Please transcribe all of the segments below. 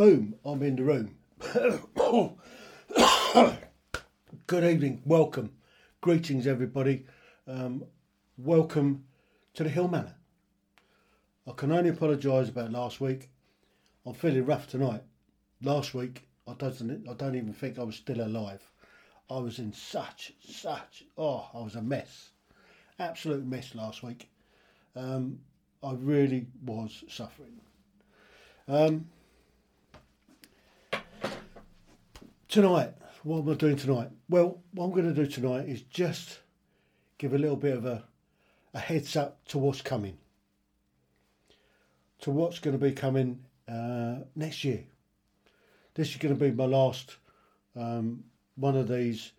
Boom, I'm in the room. Good evening, welcome, greetings, everybody. Um, welcome to the Hill Manor. I can only apologise about last week. I'm feeling rough tonight. Last week, I don't, I don't even think I was still alive. I was in such, such, oh, I was a mess. Absolute mess last week. Um, I really was suffering. Um, tonight, what am I doing tonight? Well, what I'm going to do tonight is just give a little bit of a, a heads up to what's coming, to what's going to be coming uh, next year. This is going to be my last um, one of these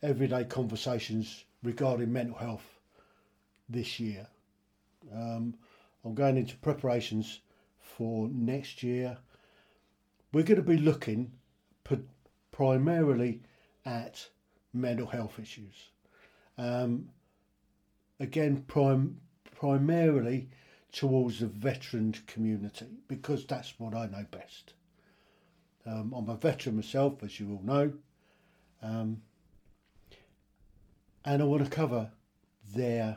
everyday conversations regarding mental health this year. Um, I'm going into preparations for next year. We're going to be looking primarily at mental health issues. Um, again, prim- primarily towards the veteran community because that's what I know best. Um, I'm a veteran myself, as you all know, um, and I want to cover their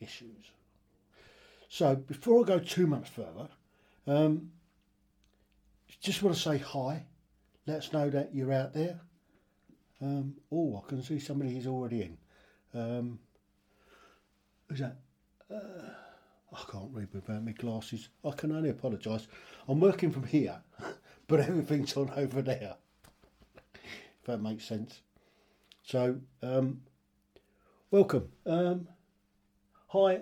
issues. So before I go too much further, um, just want to say hi, let us know that you're out there. Um, oh, I can see somebody is already in. Um, who's that? Uh, I can't read without my glasses. I can only apologise. I'm working from here, but everything's on over there. if that makes sense. So, um, welcome. Um, hi,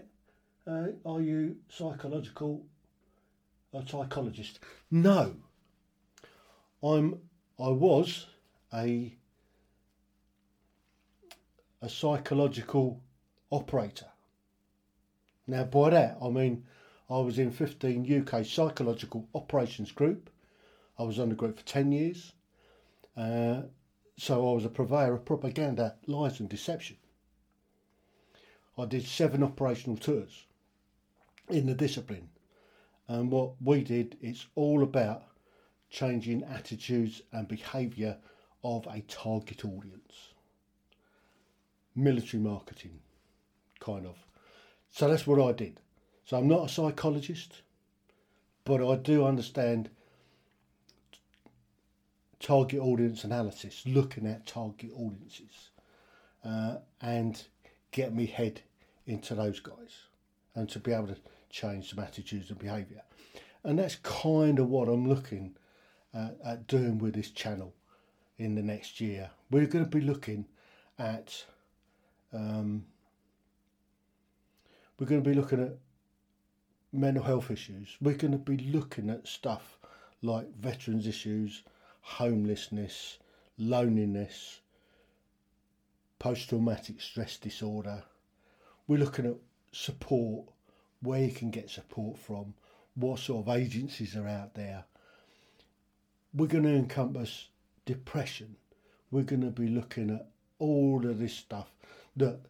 uh, are you psychological? A psychologist? No. I'm. I was a a psychological operator. Now, by that, I mean I was in 15 UK Psychological Operations Group. I was on the group for 10 years. Uh, so I was a purveyor of propaganda, lies, and deception. I did seven operational tours in the discipline. And what we did, it's all about changing attitudes and behaviour of a target audience military marketing, kind of. So that's what I did. So I'm not a psychologist, but I do understand target audience analysis, looking at target audiences, uh, and get me head into those guys, and to be able to change some attitudes and behaviour. And that's kind of what I'm looking at, at doing with this channel in the next year. We're going to be looking at um, we're going to be looking at mental health issues. We're going to be looking at stuff like veterans issues, homelessness, loneliness, post traumatic stress disorder. We're looking at support, where you can get support from, what sort of agencies are out there. We're going to encompass depression. We're going to be looking at all of this stuff that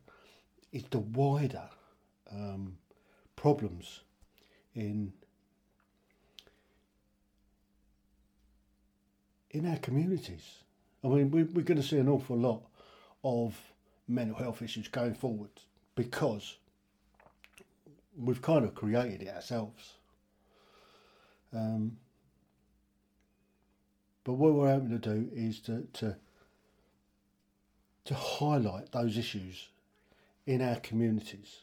is the wider um, problems in in our communities. I mean, we, we're going to see an awful lot of mental health issues going forward because we've kind of created it ourselves. Um, but what we're hoping to do is to, to to highlight those issues in our communities.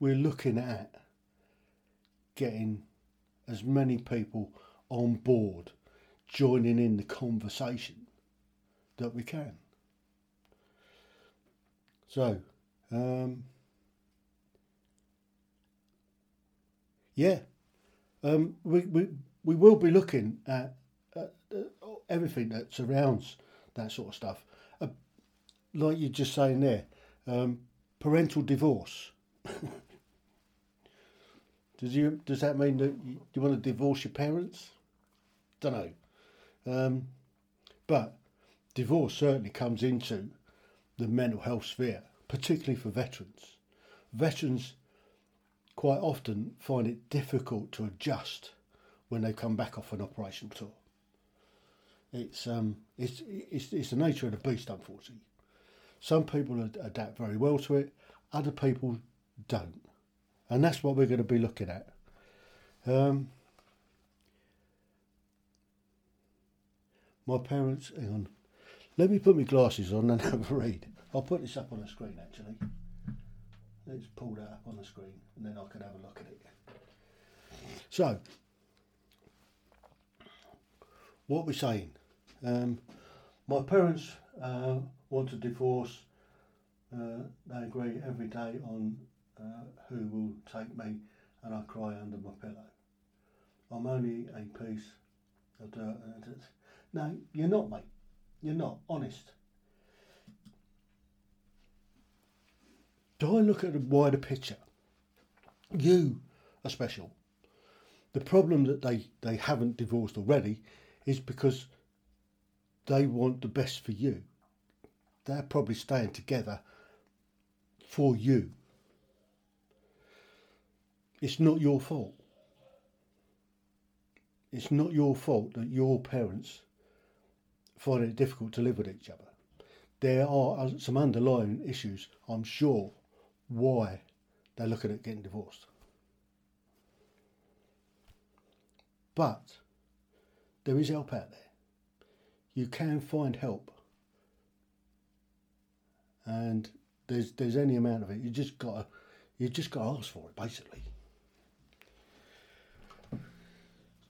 We're looking at getting as many people on board, joining in the conversation that we can. So, um, yeah, um, we, we, we will be looking at, at, at everything that surrounds that sort of stuff like you're just saying there, um, parental divorce. does you does that mean that you, you want to divorce your parents? Don't know, um, but divorce certainly comes into the mental health sphere, particularly for veterans. Veterans quite often find it difficult to adjust when they come back off an operational tour. It's um, it's it's it's the nature of the beast, unfortunately. Some people adapt very well to it, other people don't. And that's what we're going to be looking at. Um, my parents, hang on, let me put my glasses on and have a read. I'll put this up on the screen actually. Let's pull that up on the screen and then I can have a look at it. So, what we're saying, um, my parents uh, want a divorce. Uh, they agree every day on uh, who will take me, and I cry under my pillow. I'm only a piece of dirt. No, you're not, mate. You're not. Honest. Do I look at the wider picture? You are special. The problem that they, they haven't divorced already is because they want the best for you they're probably staying together for you. It's not your fault. It's not your fault that your parents find it difficult to live with each other. There are uh, some underlying issues, I'm sure, why they're looking at getting divorced. But there is help out there. You can find help, and there's there's any amount of it. You just gotta you just gotta ask for it, basically.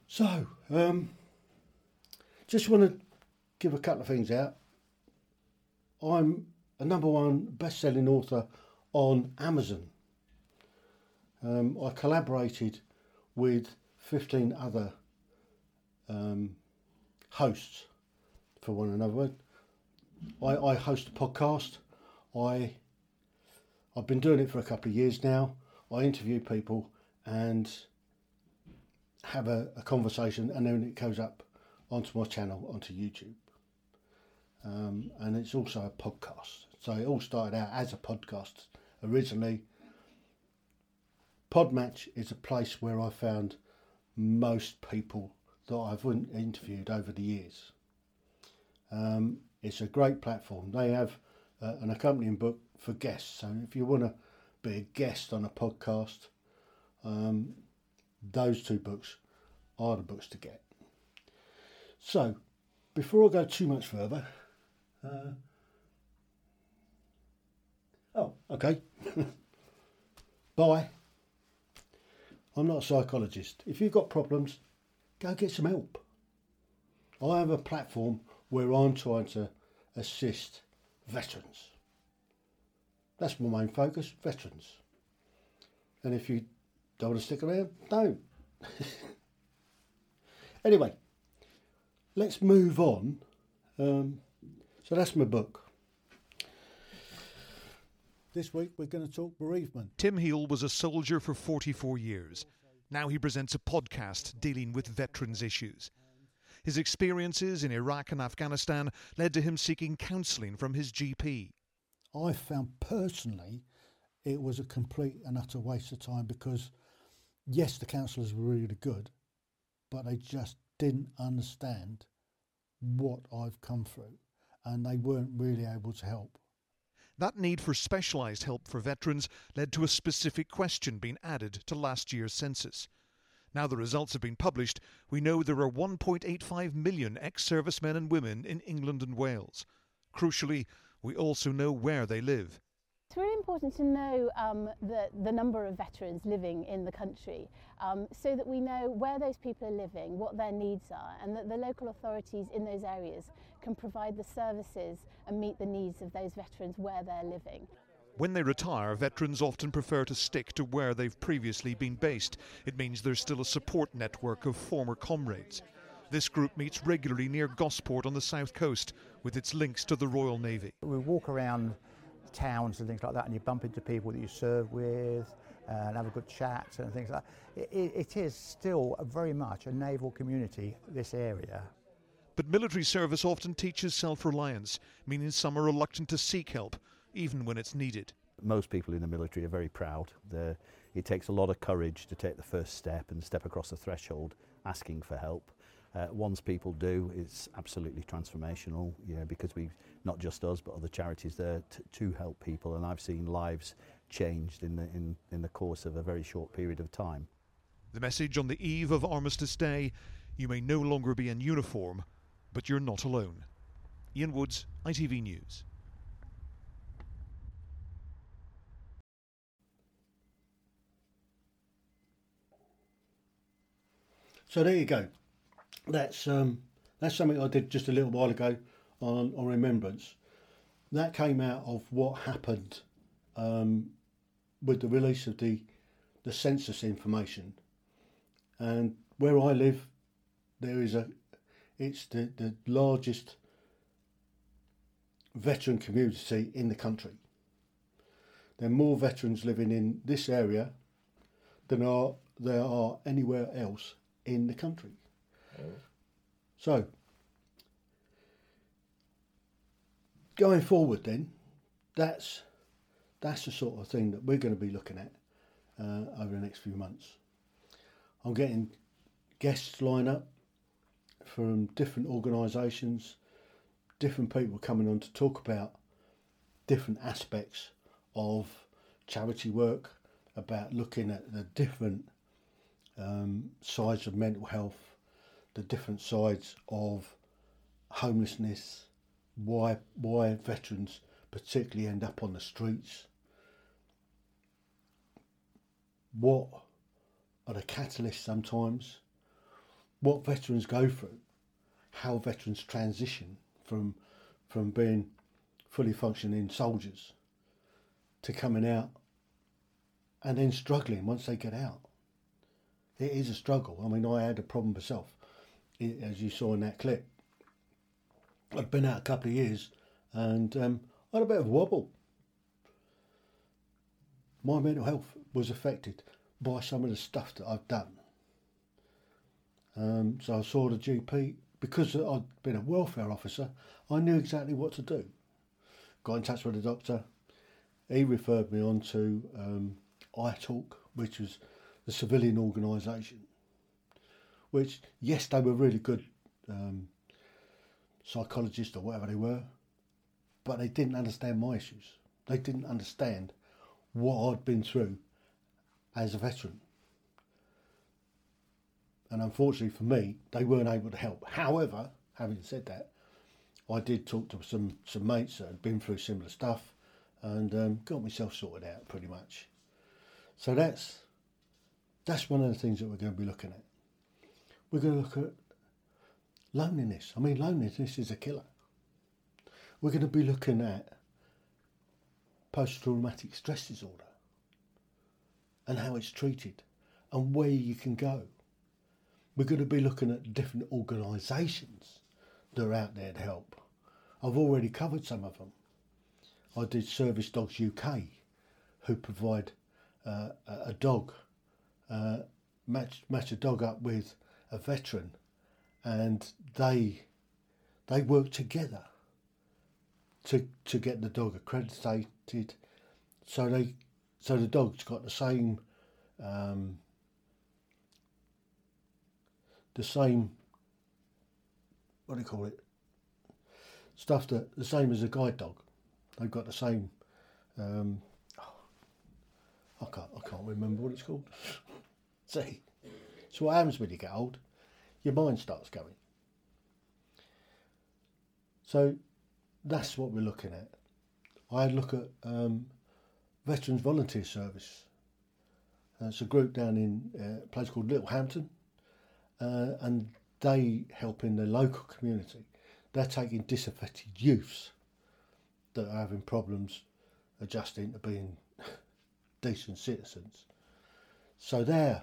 So, um, just want to give a couple of things out. I'm a number one best-selling author on Amazon. Um, I collaborated with 15 other um, hosts for one another. I, I host a podcast. I I've been doing it for a couple of years now. I interview people and have a, a conversation, and then it goes up onto my channel onto YouTube. Um, and it's also a podcast. So it all started out as a podcast originally. Podmatch is a place where I found most people that I've interviewed over the years. Um, it's a great platform. They have uh, an accompanying book for guests. So if you want to be a guest on a podcast, um, those two books are the books to get. So before I go too much further, uh, oh, okay. Bye. I'm not a psychologist. If you've got problems, go get some help. I have a platform where I'm trying to assist veterans. That's my main focus, veterans. And if you don't want to stick around, don't. anyway, let's move on. Um, so that's my book. This week we're going to talk bereavement. Tim Hill was a soldier for 44 years. Now he presents a podcast dealing with veterans' issues. His experiences in Iraq and Afghanistan led to him seeking counselling from his GP. I found personally it was a complete and utter waste of time because, yes, the counsellors were really good, but they just didn't understand what I've come through and they weren't really able to help. That need for specialised help for veterans led to a specific question being added to last year's census. Now the results have been published, we know there are 1.85 million ex servicemen and women in England and Wales. Crucially, we also know where they live. It's really important to know um, the, the number of veterans living in the country um, so that we know where those people are living, what their needs are, and that the local authorities in those areas can provide the services and meet the needs of those veterans where they're living. When they retire, veterans often prefer to stick to where they've previously been based. It means there's still a support network of former comrades. This group meets regularly near Gosport on the south coast with its links to the Royal Navy. We walk around towns and things like that and you bump into people that you serve with uh, and have a good chat and things like that. it, it is still very much a naval community, this area. But military service often teaches self reliance, meaning some are reluctant to seek help, even when it's needed. Most people in the military are very proud. They're, it takes a lot of courage to take the first step and step across the threshold asking for help. Uh, once people do, it's absolutely transformational, you know, because we've not just us, but other charities there to help people. And I've seen lives changed in the, in, in the course of a very short period of time. The message on the eve of Armistice Day you may no longer be in uniform, but you're not alone. Ian Woods, ITV News. So there you go. That's um, that's something I did just a little while ago on, on Remembrance. That came out of what happened um, with the release of the the census information. And where I live, there is a it's the, the largest veteran community in the country. There are more veterans living in this area than are there are anywhere else in the country. Oh. So, going forward, then, that's that's the sort of thing that we're going to be looking at uh, over the next few months. I'm getting guests line up from different organisations, different people coming on to talk about different aspects of charity work, about looking at the different um, sides of mental health, the different sides of homelessness, why why veterans particularly end up on the streets, what are the catalysts sometimes, what veterans go through, how veterans transition from from being fully functioning soldiers to coming out and then struggling once they get out. It is a struggle. I mean, I had a problem myself, as you saw in that clip. I'd been out a couple of years and um, I had a bit of a wobble. My mental health was affected by some of the stuff that I've done. Um, so I saw the GP because I'd been a welfare officer. I knew exactly what to do. Got in touch with the doctor. He referred me on to um, iTalk, which was the civilian organisation. Which, yes, they were really good um, psychologists or whatever they were, but they didn't understand my issues. They didn't understand what I'd been through as a veteran. And unfortunately for me, they weren't able to help. However, having said that, I did talk to some, some mates that had been through similar stuff and um, got myself sorted out pretty much. So that's that's one of the things that we're going to be looking at. We're going to look at loneliness. I mean, loneliness is a killer. We're going to be looking at post traumatic stress disorder and how it's treated and where you can go. We're going to be looking at different organisations that are out there to help. I've already covered some of them. I did Service Dogs UK, who provide uh, a dog, uh, match, match a dog up with a veteran, and they they work together to to get the dog accredited, so they so the dog's got the same um, the same what do you call it stuff that the same as a guide dog. They've got the same. Um, oh, I can't I can't remember what it's called. See, so what happens when you get old? Your mind starts going. So that's what we're looking at. I look at um, Veterans Volunteer Service. Uh, it's a group down in uh, a place called Littlehampton, uh, and they help in the local community. They're taking disaffected youths that are having problems adjusting to being decent citizens. So they're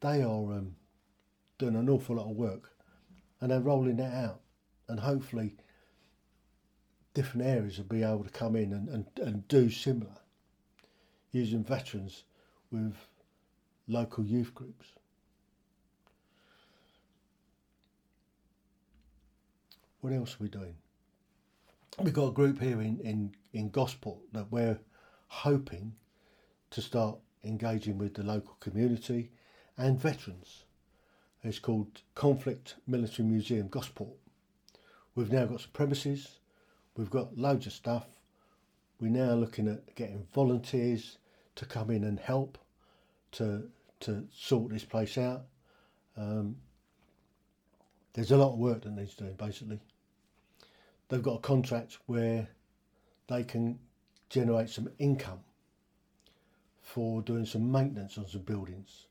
they are um, doing an awful lot of work, and they're rolling that out, and hopefully different areas will be able to come in and, and, and do similar, using veterans with local youth groups. What else are we doing? We've got a group here in, in, in Gosport that we're hoping to start engaging with the local community and veterans. It's called Conflict Military Museum Gosport. We've now got some premises, we've got loads of stuff. We're now looking at getting volunteers to come in and help to to sort this place out. Um, there's a lot of work that needs doing basically. They've got a contract where they can generate some income for doing some maintenance on some buildings,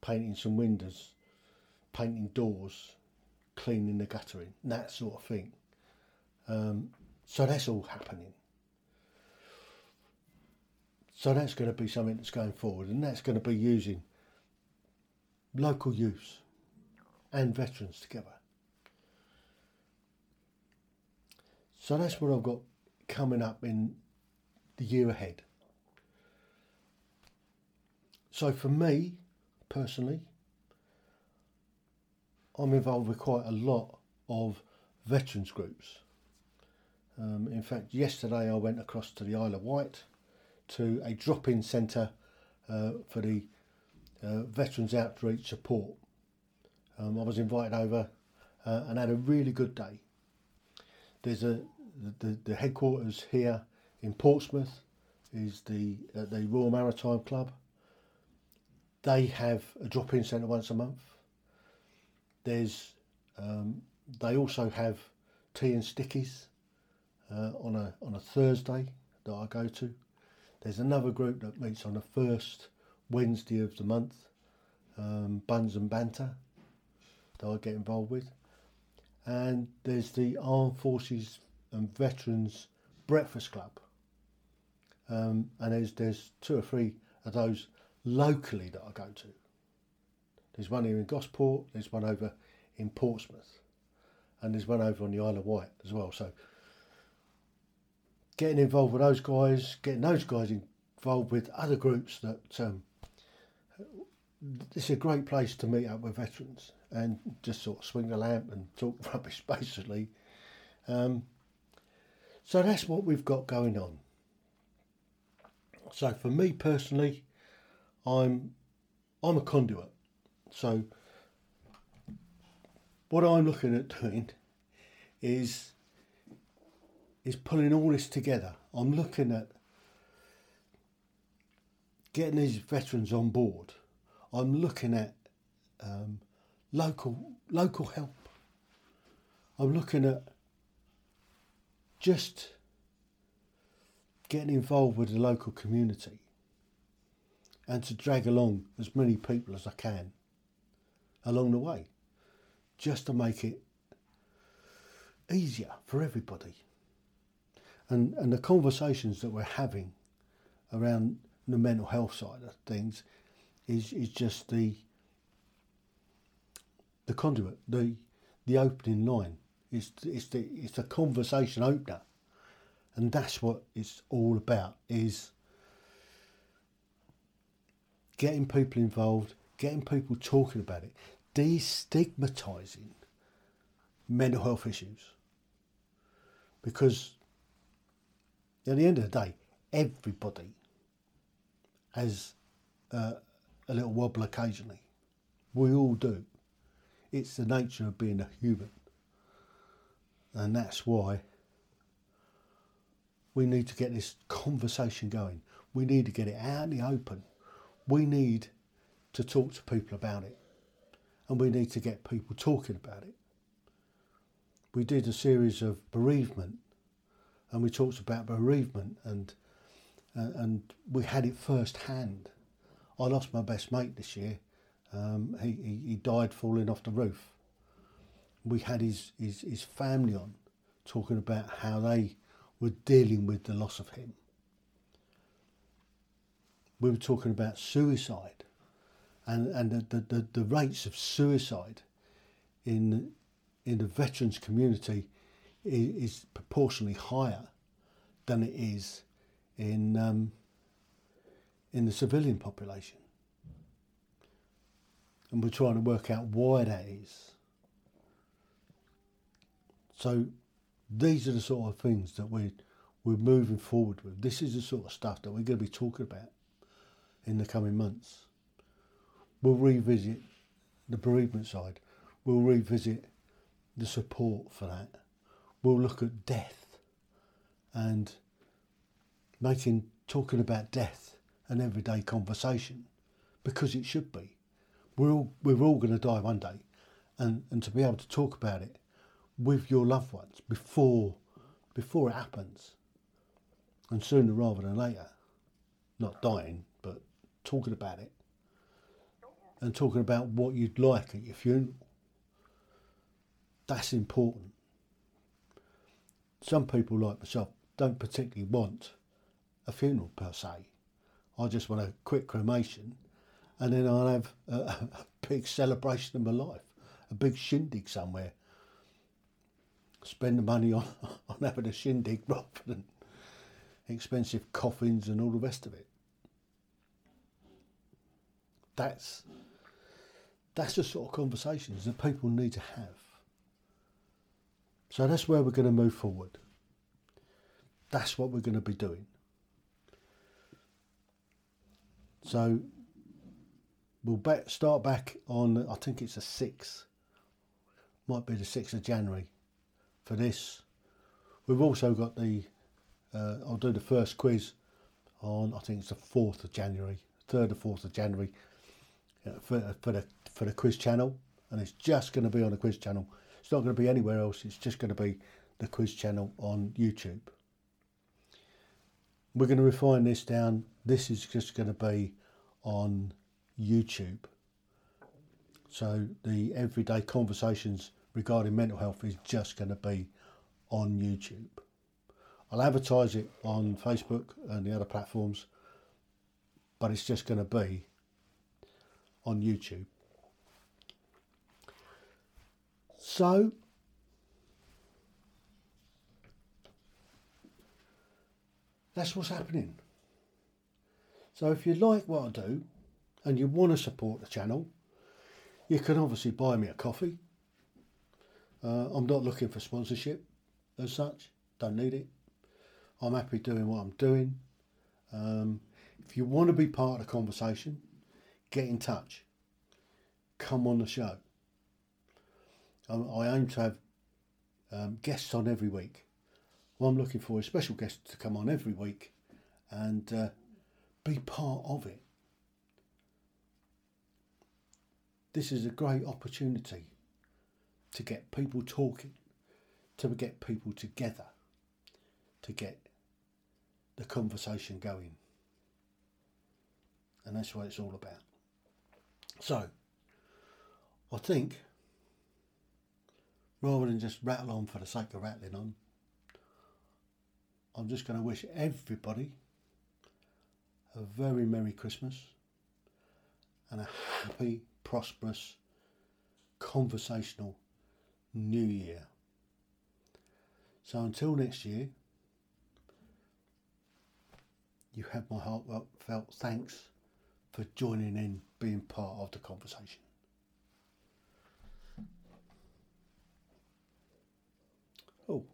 painting some windows, painting doors, cleaning the guttering, that sort of thing. Um, so that's all happening. So that's going to be something that's going forward, and that's going to be using local youths and veterans together. So that's what I've got coming up in the year ahead. So for me, personally, I'm involved with quite a lot of veterans groups. Um, in fact, yesterday I went across to the Isle of Wight to a drop-in centre uh, for the uh, Veterans Outreach Support. Um, I was invited over uh, and had a really good day. There's a the, the headquarters here in Portsmouth is the uh, the Royal Maritime Club. they have a drop-in centre once a month. There's um, they also have tea and stickies uh, on a on a Thursday that I go to. There's another group that meets on the first Wednesday of the month, um, Buns and Banter, that I get involved with. And there's the Armed Forces and Veterans Breakfast Club. Um, and there's there's two or three of those locally that I go to. There's one here in Gosport, there's one over in Portsmouth, and there's one over on the Isle of Wight as well. So getting involved with those guys, getting those guys involved with other groups that um, it's a great place to meet up with veterans and just sort of swing the lamp and talk rubbish basically. Um, so that's what we've got going on. So for me personally, I'm I'm a conduit. So what I'm looking at doing is is pulling all this together. I'm looking at getting these veterans on board. I'm looking at um, local local help. I'm looking at just getting involved with the local community and to drag along as many people as I can along the way just to make it easier for everybody. And, and the conversations that we're having around the mental health side of things is, is just the the conduit, the the opening line. It's, it's the it's a conversation opener, and that's what it's all about. Is getting people involved, getting people talking about it, destigmatizing mental health issues. Because at the end of the day, everybody has uh, a little wobble occasionally. We all do. It's the nature of being a human. And that's why we need to get this conversation going. We need to get it out in the open. We need to talk to people about it. And we need to get people talking about it. We did a series of bereavement and we talked about bereavement and and we had it first hand. I lost my best mate this year. Um, he, he, he died falling off the roof. We had his, his, his family on talking about how they were dealing with the loss of him. We were talking about suicide and, and the, the, the, the rates of suicide in, in the veterans community is, is proportionally higher than it is in um, in the civilian population, and we're trying to work out why that is. So, these are the sort of things that we we're moving forward with. This is the sort of stuff that we're going to be talking about in the coming months. We'll revisit the bereavement side. We'll revisit the support for that. We'll look at death and making talking about death an everyday conversation because it should be. We're all, we're all going to die one day, and, and to be able to talk about it with your loved ones before before it happens, and sooner rather than later, not dying, but talking about it, and talking about what you'd like at your funeral. That's important. Some people like myself don't particularly want a funeral per se. I just want a quick cremation and then I'll have a, a big celebration of my life, a big shindig somewhere. Spend the money on, on having a shindig rather than expensive coffins and all the rest of it. That's that's the sort of conversations that people need to have. So that's where we're going to move forward. That's what we're going to be doing. So we'll start back on, I think it's the 6th, might be the 6th of January for this. We've also got the, uh, I'll do the first quiz on, I think it's the 4th of January, 3rd or 4th of January. uh, for, for the for the quiz channel, and it's just going to be on the quiz channel. It's not going to be anywhere else. It's just going to be the quiz channel on YouTube. We're going to refine this down. This is just going to be on YouTube. So the everyday conversations regarding mental health is just going to be on YouTube. I'll advertise it on Facebook and the other platforms, but it's just going to be on YouTube. So, that's what's happening. So, if you like what I do and you want to support the channel, you can obviously buy me a coffee. Uh, I'm not looking for sponsorship as such, don't need it. I'm happy doing what I'm doing. Um, if you want to be part of the conversation, get in touch. Come on the show. Um, I aim to have um, guests on every week. I'm looking for is special guests to come on every week and uh, be part of it. This is a great opportunity to get people talking, to get people together, to get the conversation going. And that's what it's all about. So, I think rather than just rattle on for the sake of rattling on, I'm just going to wish everybody a very Merry Christmas and a happy, prosperous, conversational New Year. So until next year, you have my heartfelt thanks for joining in, being part of the conversation. Oh,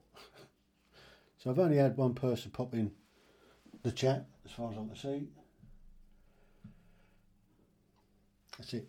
so I've only had one person pop in the chat as far as I can see. That's it.